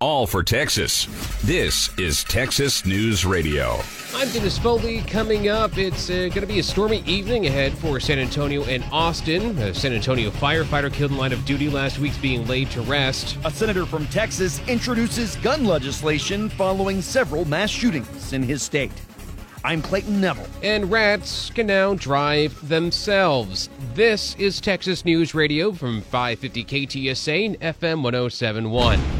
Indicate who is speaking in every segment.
Speaker 1: all for Texas. This is Texas News Radio.
Speaker 2: I'm Dennis Foley. Coming up, it's uh, going to be a stormy evening ahead for San Antonio and Austin. A San Antonio firefighter killed in line of duty last week's being laid to rest.
Speaker 3: A senator from Texas introduces gun legislation following several mass shootings in his state. I'm Clayton Neville.
Speaker 2: And rats can now drive themselves. This is Texas News Radio from 550 KTSA and FM 1071.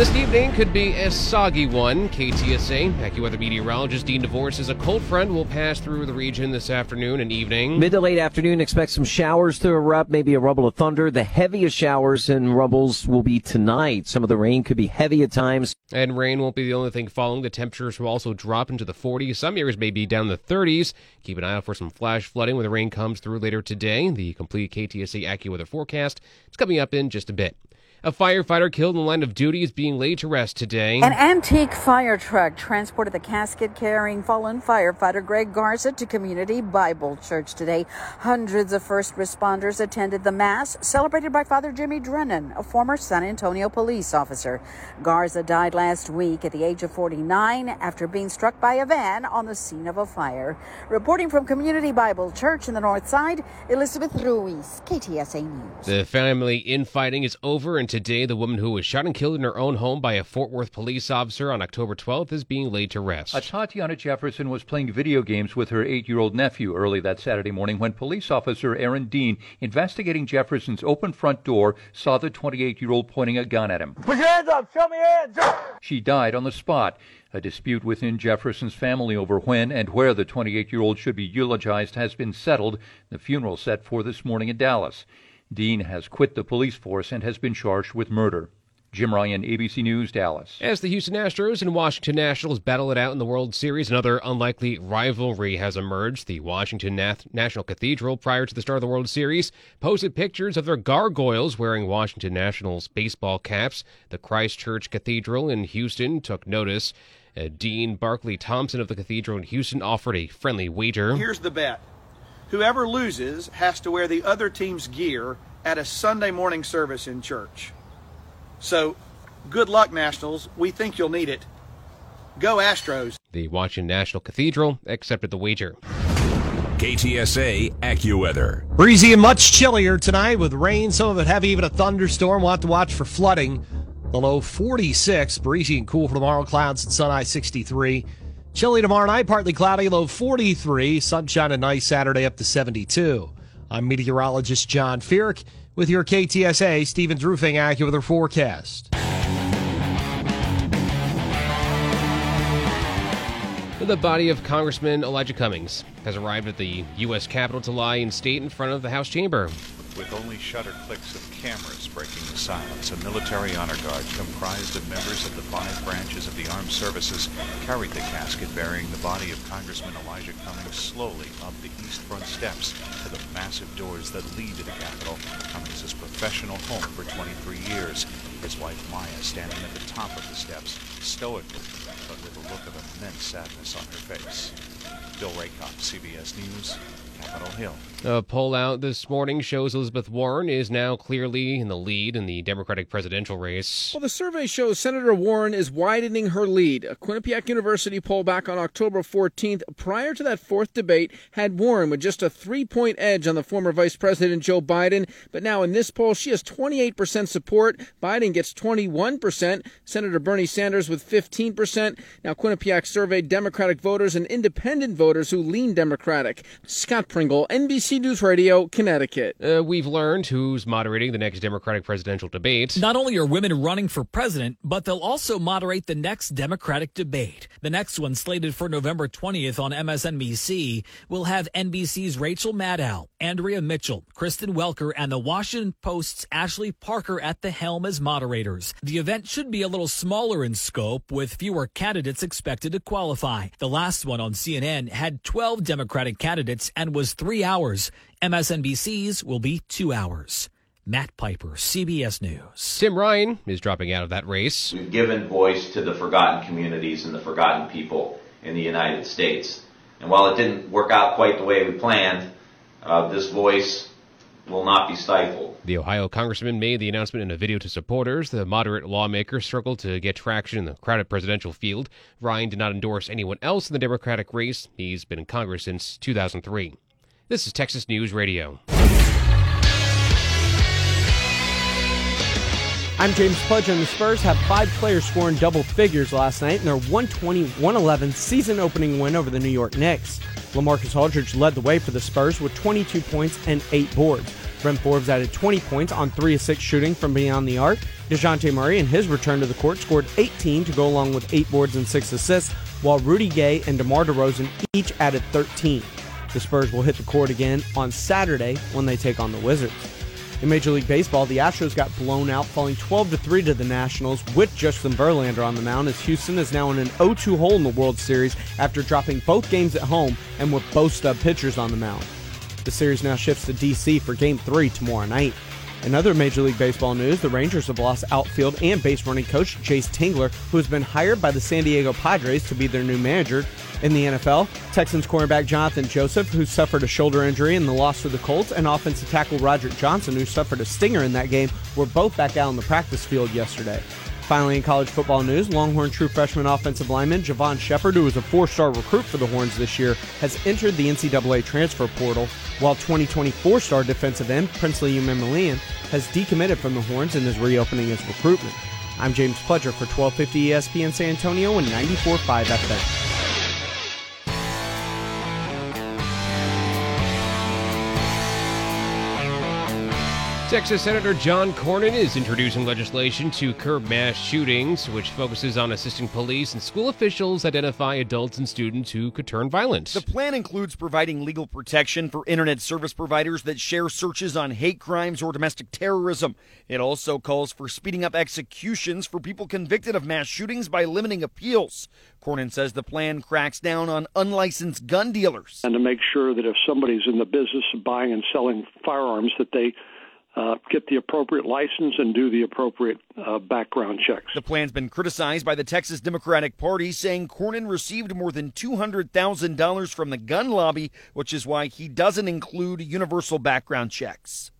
Speaker 2: This evening could be a soggy one. KTSA AccuWeather meteorologist Dean DeVore says a cold front will pass through the region this afternoon and evening.
Speaker 4: Mid to late afternoon, expect some showers to erupt, maybe a rumble of thunder. The heaviest showers and rumbles will be tonight. Some of the rain could be heavy at times.
Speaker 2: And rain won't be the only thing falling. The temperatures will also drop into the 40s. Some areas may be down the 30s. Keep an eye out for some flash flooding when the rain comes through later today. The complete KTSA AccuWeather forecast is coming up in just a bit. A firefighter killed in the line of duty is being laid to rest today.
Speaker 5: An antique fire truck transported the casket carrying fallen firefighter Greg Garza to Community Bible Church today. Hundreds of first responders attended the Mass celebrated by Father Jimmy Drennan, a former San Antonio police officer. Garza died last week at the age of 49 after being struck by a van on the scene of a fire. Reporting from Community Bible Church in the North Side, Elizabeth Ruiz, KTSA News.
Speaker 2: The family infighting is over and today, the woman who was shot and killed in her own home by a Fort Worth police officer on October 12th is being laid to rest.
Speaker 6: A Tatiana Jefferson was playing video games with her eight year old nephew early that Saturday morning when police officer Aaron Dean, investigating Jefferson's open front door, saw the 28 year old pointing a gun at him.
Speaker 7: Put your hands up! Show me your hands!
Speaker 6: She died on the spot. A dispute within Jefferson's family over when and where the 28 year old should be eulogized has been settled. The funeral set for this morning in Dallas. Dean has quit the police force and has been charged with murder. Jim Ryan, ABC News, Dallas.
Speaker 2: As the Houston Astros and Washington Nationals battle it out in the World Series, another unlikely rivalry has emerged. The Washington National Cathedral, prior to the start of the World Series, posted pictures of their gargoyles wearing Washington Nationals baseball caps. The Christchurch Cathedral in Houston took notice. Uh, Dean Barkley Thompson of the Cathedral in Houston offered a friendly wager.
Speaker 8: Here's the bet whoever loses has to wear the other team's gear at a Sunday morning service in church. So, good luck, Nationals. We think you'll need it. Go Astros.
Speaker 2: The Washington National Cathedral accepted the wager.
Speaker 1: KTSA AccuWeather.
Speaker 9: Breezy and much chillier tonight with rain, some of it heavy, even a thunderstorm. We'll have to watch for flooding. The low 46, breezy and cool for tomorrow. Clouds and sun high 63. Chilly tomorrow night, partly cloudy, low 43. Sunshine and nice Saturday up to 72. I'm meteorologist John Feerick with your KTSA Stevens Roofing AccuWeather forecast.
Speaker 2: The body of Congressman Elijah Cummings has arrived at the U.S. Capitol to lie in state in front of the House chamber.
Speaker 10: With only shutter clicks of cameras breaking the silence, a military honor guard comprised of members of the five branches of the armed services carried the casket bearing the body of Congressman Elijah Cummings slowly up the east front steps to the massive doors that lead to the Capitol, Cummings' professional home for 23 years. His wife Maya standing at the top of the steps, stoically, but with a look of immense sadness on her face. Bill Raycott, CBS News, Capitol Hill.
Speaker 2: A poll out this morning shows Elizabeth Warren is now clearly in the lead in the Democratic presidential race.
Speaker 8: Well, the survey shows Senator Warren is widening her lead. A Quinnipiac University poll back on October 14th, prior to that fourth debate, had Warren with just a three point edge on the former Vice President Joe Biden. But now in this poll, she has 28% support. Biden gets 21%. Senator Bernie Sanders with 15%. Now, Quinnipiac surveyed Democratic voters and independent voters who lean Democratic. Scott Pringle, NBC. NBC News Radio, Connecticut.
Speaker 2: Uh, we've learned who's moderating the next Democratic presidential debate.
Speaker 11: Not only are women running for president, but they'll also moderate the next Democratic debate. The next one, slated for November 20th on MSNBC, will have NBC's Rachel Maddow, Andrea Mitchell, Kristen Welker, and the Washington Post's Ashley Parker at the helm as moderators. The event should be a little smaller in scope, with fewer candidates expected to qualify. The last one on CNN had 12 Democratic candidates and was three hours hours. MSNBC's will be two hours. Matt Piper, CBS News.
Speaker 2: Tim Ryan is dropping out of that race.
Speaker 12: We've given voice to the forgotten communities and the forgotten people in the United States. And while it didn't work out quite the way we planned, uh, this voice will not be stifled.
Speaker 2: The Ohio congressman made the announcement in a video to supporters. The moderate lawmaker struggled to get traction in the crowded presidential field. Ryan did not endorse anyone else in the Democratic race. He's been in Congress since 2003. This is Texas News Radio.
Speaker 13: I'm James Pudge, and the Spurs have five players scoring double figures last night in their 120 111 season opening win over the New York Knicks. Lamarcus Aldridge led the way for the Spurs with 22 points and 8 boards. Bryn Forbes added 20 points on 3 of 6 shooting from beyond the arc. DeJounte Murray, in his return to the court, scored 18 to go along with 8 boards and 6 assists, while Rudy Gay and DeMar DeRozan each added 13. The Spurs will hit the court again on Saturday when they take on the Wizards. In Major League Baseball, the Astros got blown out, falling 12 3 to the Nationals with Justin Verlander on the mound as Houston is now in an 0 2 hole in the World Series after dropping both games at home and with both stub pitchers on the mound. The series now shifts to DC for Game 3 tomorrow night. In other Major League Baseball news, the Rangers have lost outfield and base running coach Jayce Tingler, who has been hired by the San Diego Padres to be their new manager. In the NFL, Texans cornerback Johnathan Joseph, who suffered a shoulder injury in the loss to the Colts, and offensive tackle Roderick Johnson, who suffered a stinger in that game, were both back out on the practice field yesterday. Finally, in college football news, Longhorn true freshman offensive lineman Javon Shepard, who was a four star recruit for the Horns this year, has entered the NCAA transfer portal, while 2024 star defensive end Princely Umanmielen has decommitted from the Horns and is reopening his recruitment. I'm James Pledger for 1250 ESPN San Antonio and 94.5 FM.
Speaker 2: Texas Senator John Cornyn is introducing legislation to curb mass shootings, which focuses on assisting police and school officials identify adults and students who could turn violent.
Speaker 3: The plan includes providing legal protection for internet service providers that share searches on hate crimes or domestic terrorism. It also calls for speeding up executions for people convicted of mass shootings by limiting appeals. Cornyn says the plan cracks down on unlicensed gun dealers.
Speaker 14: And to make sure that if somebody's in the business of buying and selling firearms, that they uh, get the appropriate license and do the appropriate uh, background checks.
Speaker 3: The plan's been criticized by the Texas Democratic Party, saying Cornyn received more than $200,000 from the gun lobby, which is why he doesn't include universal background checks.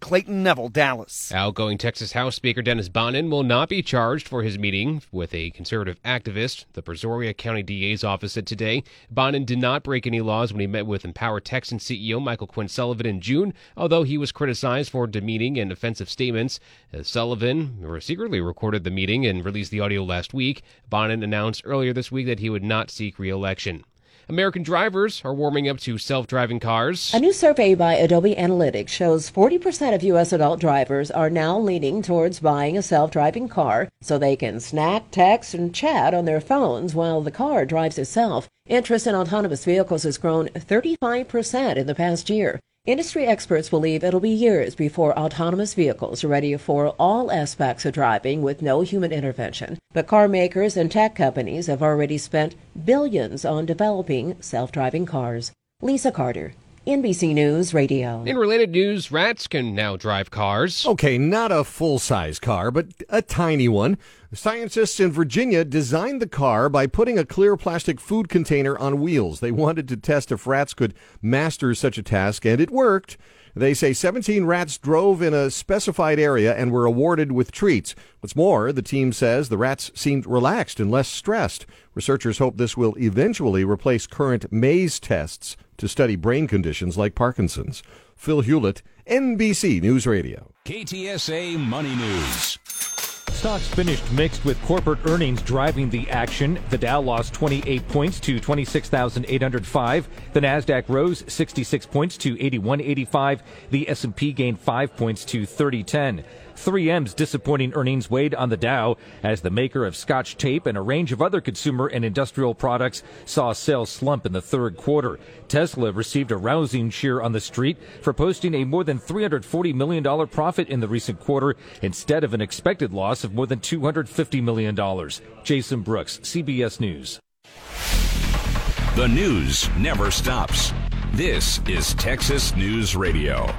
Speaker 3: Clayton Neville, Dallas.
Speaker 2: Outgoing Texas House Speaker Dennis Bonnen will not be charged for his meeting with a conservative activist. The Brazoria County DA's office said today Bonnen did not break any laws when he met with Empower Texan CEO Michael Quinn Sullivan in June, although he was criticized for demeaning and offensive statements. As Sullivan secretly recorded the meeting and released the audio last week. Bonnen announced earlier this week that he would not seek re-election. American drivers are warming up to self driving cars.
Speaker 15: A new survey by Adobe Analytics shows 40% of U.S. adult drivers are now leaning towards buying a self driving car so they can snack, text, and chat on their phones while the car drives itself. Interest in autonomous vehicles has grown 35% in the past year. Industry experts believe it'll be years before autonomous vehicles are ready for all aspects of driving with no human intervention. But car makers and tech companies have already spent billions on developing self driving cars. Lisa Carter, NBC News Radio.
Speaker 2: In related news, rats can now drive cars.
Speaker 16: Okay, not a full size car, but a tiny one. Scientists in Virginia designed the car by putting a clear plastic food container on wheels. They wanted to test if rats could master such a task, and it worked. They say 17 rats drove in a specified area and were awarded with treats. What's more, the team says the rats seemed relaxed and less stressed. Researchers hope this will eventually replace current maze tests to study brain conditions like Parkinson's. Phil Hewlett, NBC News Radio.
Speaker 6: KTSA Money News.
Speaker 17: Stocks finished mixed with corporate earnings driving the action. The Dow lost 28 points to 26,805. The Nasdaq rose 66 points to 8185. The S&P gained 5 points to 3010. 3M's disappointing earnings weighed on the Dow as the maker of Scotch tape and a range of other consumer and industrial products saw sales slump in the third quarter. Tesla received a rousing cheer on the street for posting a more than $340 million profit in the recent quarter instead of an expected loss of more than $250 million. Jason Brooks, CBS News.
Speaker 6: The news never stops. This is Texas News Radio.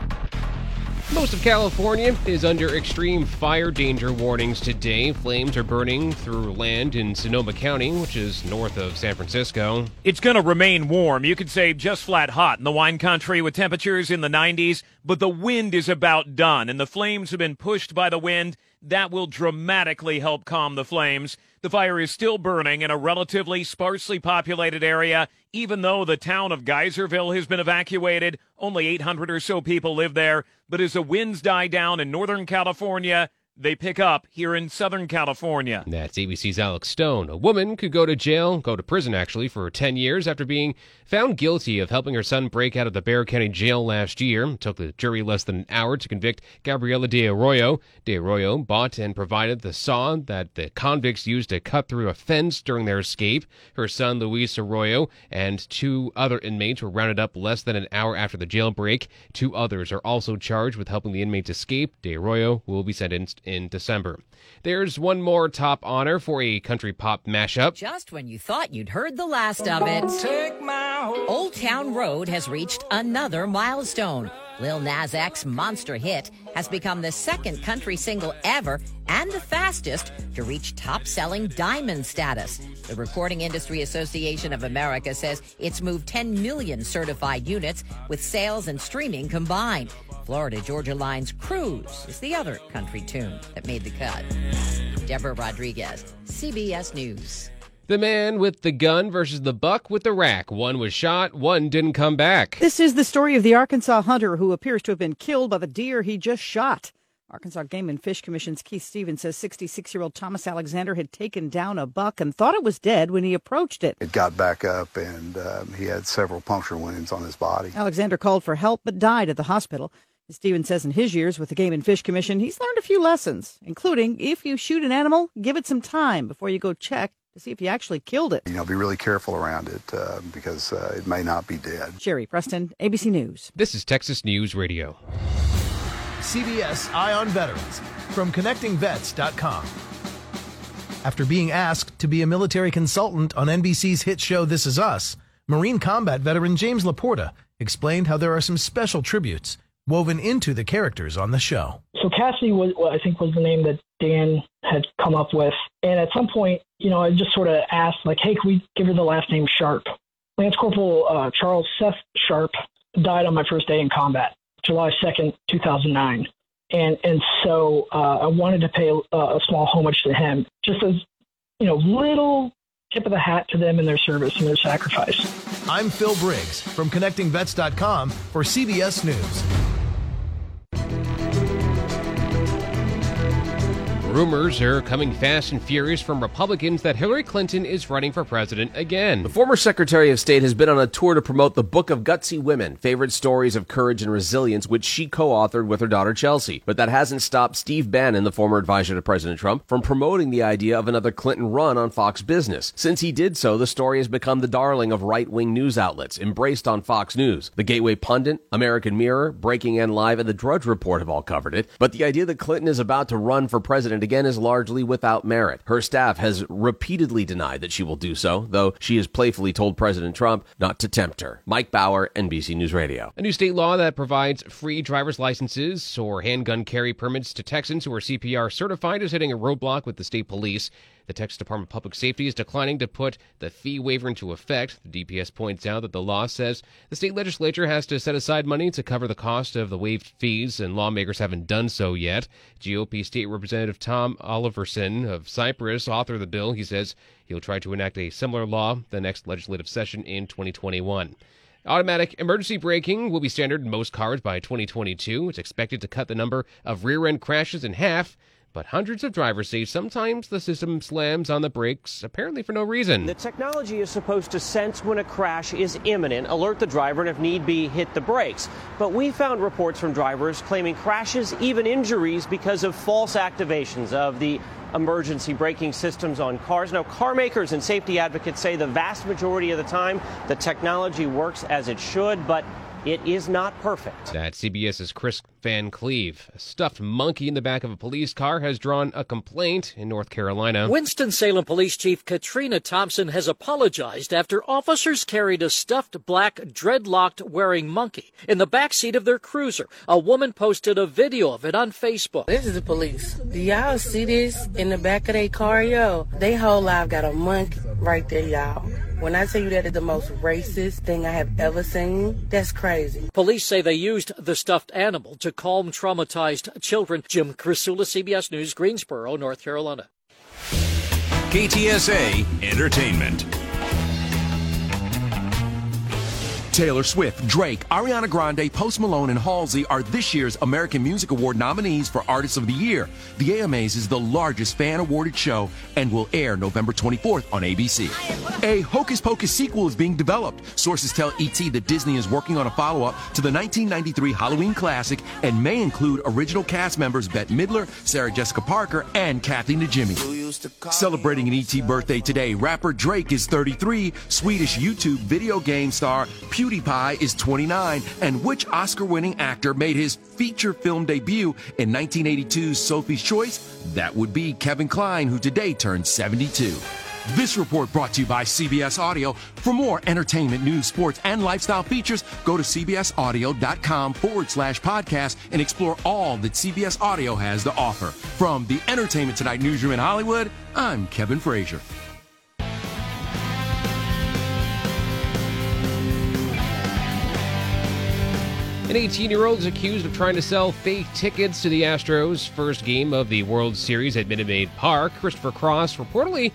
Speaker 2: Most of California is under extreme fire danger warnings today. Flames are burning through land in Sonoma County, which is north of San Francisco.
Speaker 18: It's going to remain warm. You could say just flat hot in the wine country with temperatures in the 90s, but the wind is about done, and the flames have been pushed by the wind. That will dramatically help calm the flames. The fire is still burning in a relatively sparsely populated area. Even though the town of Geyserville has been evacuated, only 800 or so people live there. But as the winds die down in Northern California, they pick up here in Southern California.
Speaker 2: That's ABC's Alex Stone. A woman could go to jail, go to prison actually, for 10 years after being found guilty of helping her son break out of the Bexar County jail last year. It took the jury less than an hour to convict Gabriela De Arroyo. De Arroyo bought and provided the saw that the convicts used to cut through a fence during their escape. Her son, Luis Arroyo, and two other inmates were rounded up less than an hour after the jailbreak. Two others are also charged with helping the inmates escape. De Arroyo will be sentenced in December. There's one more top honor for a country pop mashup.
Speaker 19: Just when you thought you'd heard the last of it, Old Town Road has reached another milestone. Lil Nas X's monster hit has become the second country single ever and the fastest to reach top selling diamond status. The Recording Industry Association of America says it's moved 10 million certified units with sales and streaming combined. Florida Georgia Line's Cruise is the other country tune that made the cut. Deborah Rodriguez, CBS News.
Speaker 2: The man with the gun versus the buck with the rack. One was shot, one didn't come back.
Speaker 20: This is the story of the Arkansas hunter who appears to have been killed by the deer he just shot. Arkansas Game and Fish Commission's Keith Stevens says 66 year old Thomas Alexander had taken down a buck and thought it was dead when he approached it.
Speaker 21: It got back up and um, he had several puncture wounds on his body.
Speaker 20: Alexander called for help but died at the hospital. Stevens says in his years with the Game and Fish Commission, he's learned a few lessons, including if you shoot an animal, give it some time before you go check to see if you actually killed it.
Speaker 21: You know, be really careful around it uh, because uh, it may not be dead.
Speaker 20: Sherry Preston, ABC News.
Speaker 2: This is Texas News Radio.
Speaker 22: CBS Eye on Veterans from ConnectingVets.com. After being asked to be a military consultant on NBC's hit show This Is Us, Marine combat veteran James Laporta explained how there are some special tributes woven into the characters on the show.
Speaker 23: So Cassidy was, I think, was the name that Dan had come up with, and at some point, you know, I just sort of asked, like, "Hey, can we give her the last name Sharp?" Lance Corporal uh, Charles Seth Sharp died on my first day in combat, July second, two thousand nine, and and so uh, I wanted to pay a, a small homage to him, just as you know, little tip of the hat to them and their service and their sacrifice.
Speaker 22: I'm Phil Briggs from ConnectingVets.com for CBS News.
Speaker 2: Rumors are coming fast and furious from Republicans that Hillary Clinton is running for president again.
Speaker 4: The former Secretary of State has been on a tour to promote the Book of Gutsy Women, favorite stories of courage and resilience, which she co-authored with her daughter Chelsea. But that hasn't stopped Steve Bannon, the former advisor to President Trump, from promoting the idea of another Clinton run on Fox Business. Since he did so, the story has become the darling of right-wing news outlets, embraced on Fox News. The Gateway Pundit, American Mirror, Breaking and Live, and The Drudge Report have all covered it. But the idea that Clinton is about to run for president again is largely without merit. Her staff has repeatedly denied that she will do so, though she has playfully told President Trump not to tempt her. Mike Bauer, NBC News Radio.
Speaker 2: A new state law that provides free driver's licenses or handgun carry permits to Texans who are CPR certified is hitting a roadblock with the state police. The Texas Department of Public Safety is declining to put the fee waiver into effect. The DPS points out that the law says the state legislature has to set aside money to cover the cost of the waived fees, and lawmakers haven't done so yet. GOP State Representative Tom Oliverson of Cypress authored the bill. He says he'll try to enact a similar law the next legislative session in 2021. Automatic emergency braking will be standard in most cars by 2022. It's expected to cut the number of rear end crashes in half but hundreds of drivers say sometimes the system slams on the brakes, apparently for no reason.
Speaker 24: The technology is supposed to sense when a crash is imminent, alert the driver, and if need be, hit the brakes. But we found reports from drivers claiming crashes, even injuries, because of false activations of the emergency braking systems on cars. Now, car makers and safety advocates say the vast majority of the time the technology works as it should, but it is not perfect.
Speaker 2: That CBS's Kris Van Cleave. A stuffed monkey in the back of a police car has drawn a complaint in North Carolina.
Speaker 11: Winston-Salem Police Chief Katrina Thompson has apologized after officers carried a stuffed black dreadlocked wearing monkey in the back seat of their cruiser. A woman posted a video of it on Facebook.
Speaker 20: This is the police. Do y'all see this in the back of their car, yo? They whole life got a monkey right there, y'all. When I tell you that is the most racist thing I have ever seen, that's crazy.
Speaker 11: Police say they used the stuffed animal to calm traumatized children. Jim Krasula, CBS News, Greensboro, North Carolina.
Speaker 6: KTSA Entertainment.
Speaker 25: Taylor Swift, Drake, Ariana Grande, Post Malone, and Halsey are this year's American Music Award nominees for Artists of the Year. The AMAs is the largest fan awarded show and will air November 24th on ABC. A Hocus Pocus sequel is being developed. Sources tell ET that Disney is working on a follow up to the 1993 Halloween classic and may include original cast members Bette Midler, Sarah Jessica Parker, and Kathy Najimy. Celebrating an ET birthday today, rapper Drake is 33, Swedish YouTube video game star Pew PewDiePie is 29, and which Oscar winning actor made his feature film debut in 1982's Sophie's Choice? That would be Kevin Kline, who today turned 72. This report brought to you by CBS Audio. For more entertainment, news, sports, and lifestyle features, go to cbsaudio.com forward slash podcast and explore all that CBS Audio has to offer. From the Entertainment Tonight newsroom in Hollywood, I'm Kevin Frazier.
Speaker 2: An 18 year old is accused of trying to sell fake tickets to the Astros' first game of the World Series at Minute Maid Park. Christopher Cross reportedly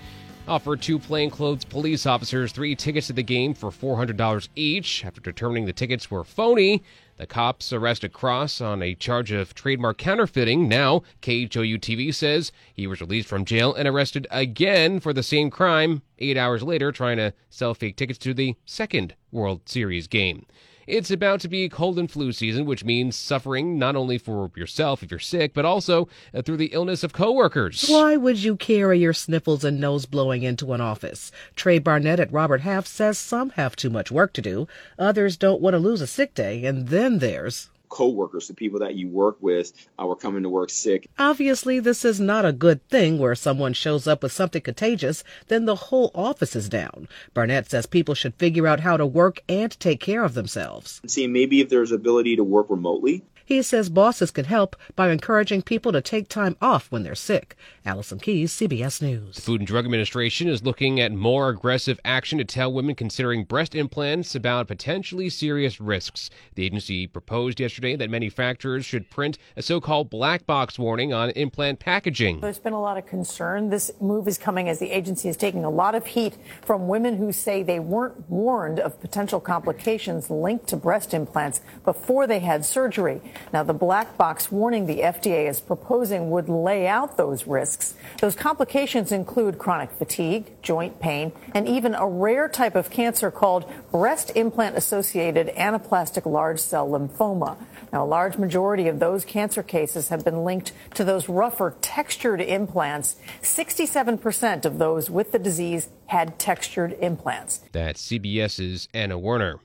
Speaker 2: offered two plainclothes police officers three tickets to the game for $400 each. After determining the tickets were phony, the cops arrested Cross on a charge of trademark counterfeiting. Now, KHOU TV says he was released from jail and arrested again for the same crime eight hours later, trying to sell fake tickets to the second World Series game. It's about to be cold and flu season, which means suffering not only for yourself if you're sick, but also uh, through the illness of coworkers.
Speaker 13: Why would you carry your sniffles and nose blowing into an office? Trey Barnett at Robert Half says some have too much work to do, others don't want to lose a sick day, and then there's
Speaker 3: coworkers, the people that you work with, uh, were coming to work sick.
Speaker 13: Obviously, this is not a good thing where someone shows up with something contagious, then the whole office is down. Barnett says people should figure out how to work and take care of themselves.
Speaker 3: See, maybe if there's ability to work remotely,
Speaker 13: he says bosses can help by encouraging people to take time off when they're sick. Allison Keyes, CBS News.
Speaker 2: The Food and Drug Administration is looking at more aggressive action to tell women considering breast implants about potentially serious risks. The agency proposed yesterday that manufacturers should print a so-called black box warning on implant packaging.
Speaker 26: There's been a lot of concern. This move is coming as the agency is taking a lot of heat from women who say they weren't warned of potential complications linked to breast implants before they had surgery. Now, the black box warning the FDA is proposing would lay out those risks. Those complications include chronic fatigue, joint pain, and even a rare type of cancer called breast implant associated anaplastic large cell lymphoma. Now, a large majority of those cancer cases have been linked to those rougher textured implants. 67% of those with the disease had textured implants.
Speaker 2: That's CBS's Anna Werner.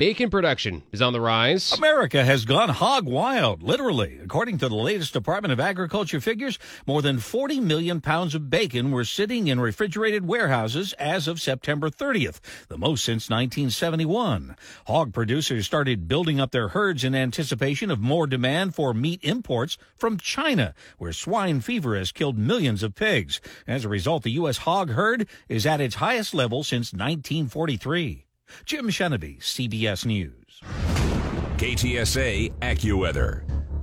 Speaker 2: Bacon production is on the rise.
Speaker 27: America has gone hog wild, literally. According to the latest Department of Agriculture figures, more than 40 million pounds of bacon were sitting in refrigerated warehouses as of September 30th, the most since 1971. Hog producers started building up their herds in anticipation of more demand for meat imports from China, where swine fever has killed millions of pigs. As a result, the U.S. hog herd is at its highest level since 1943. Jim Chenevey, CBS News.
Speaker 6: KTSA AccuWeather.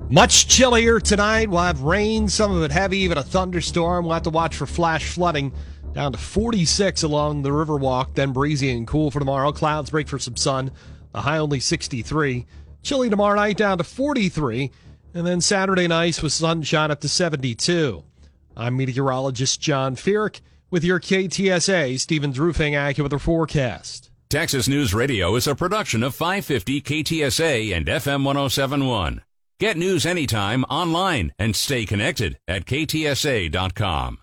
Speaker 9: Much chillier tonight. We'll have rain, some of it heavy, even a thunderstorm. We'll have to watch for flash flooding. Down to 46 along the Riverwalk, then breezy and cool for tomorrow. Clouds break for some sun. The high only 63. Chilly tomorrow night down to 43. And then Saturday nights with sunshine up to 72. I'm meteorologist John Feerick with your KTSA Stevens Roofing AccuWeather forecast.
Speaker 6: Texas News Radio is a production of 550 KTSA and FM 1071. Get news anytime online and stay connected at ktsa.com.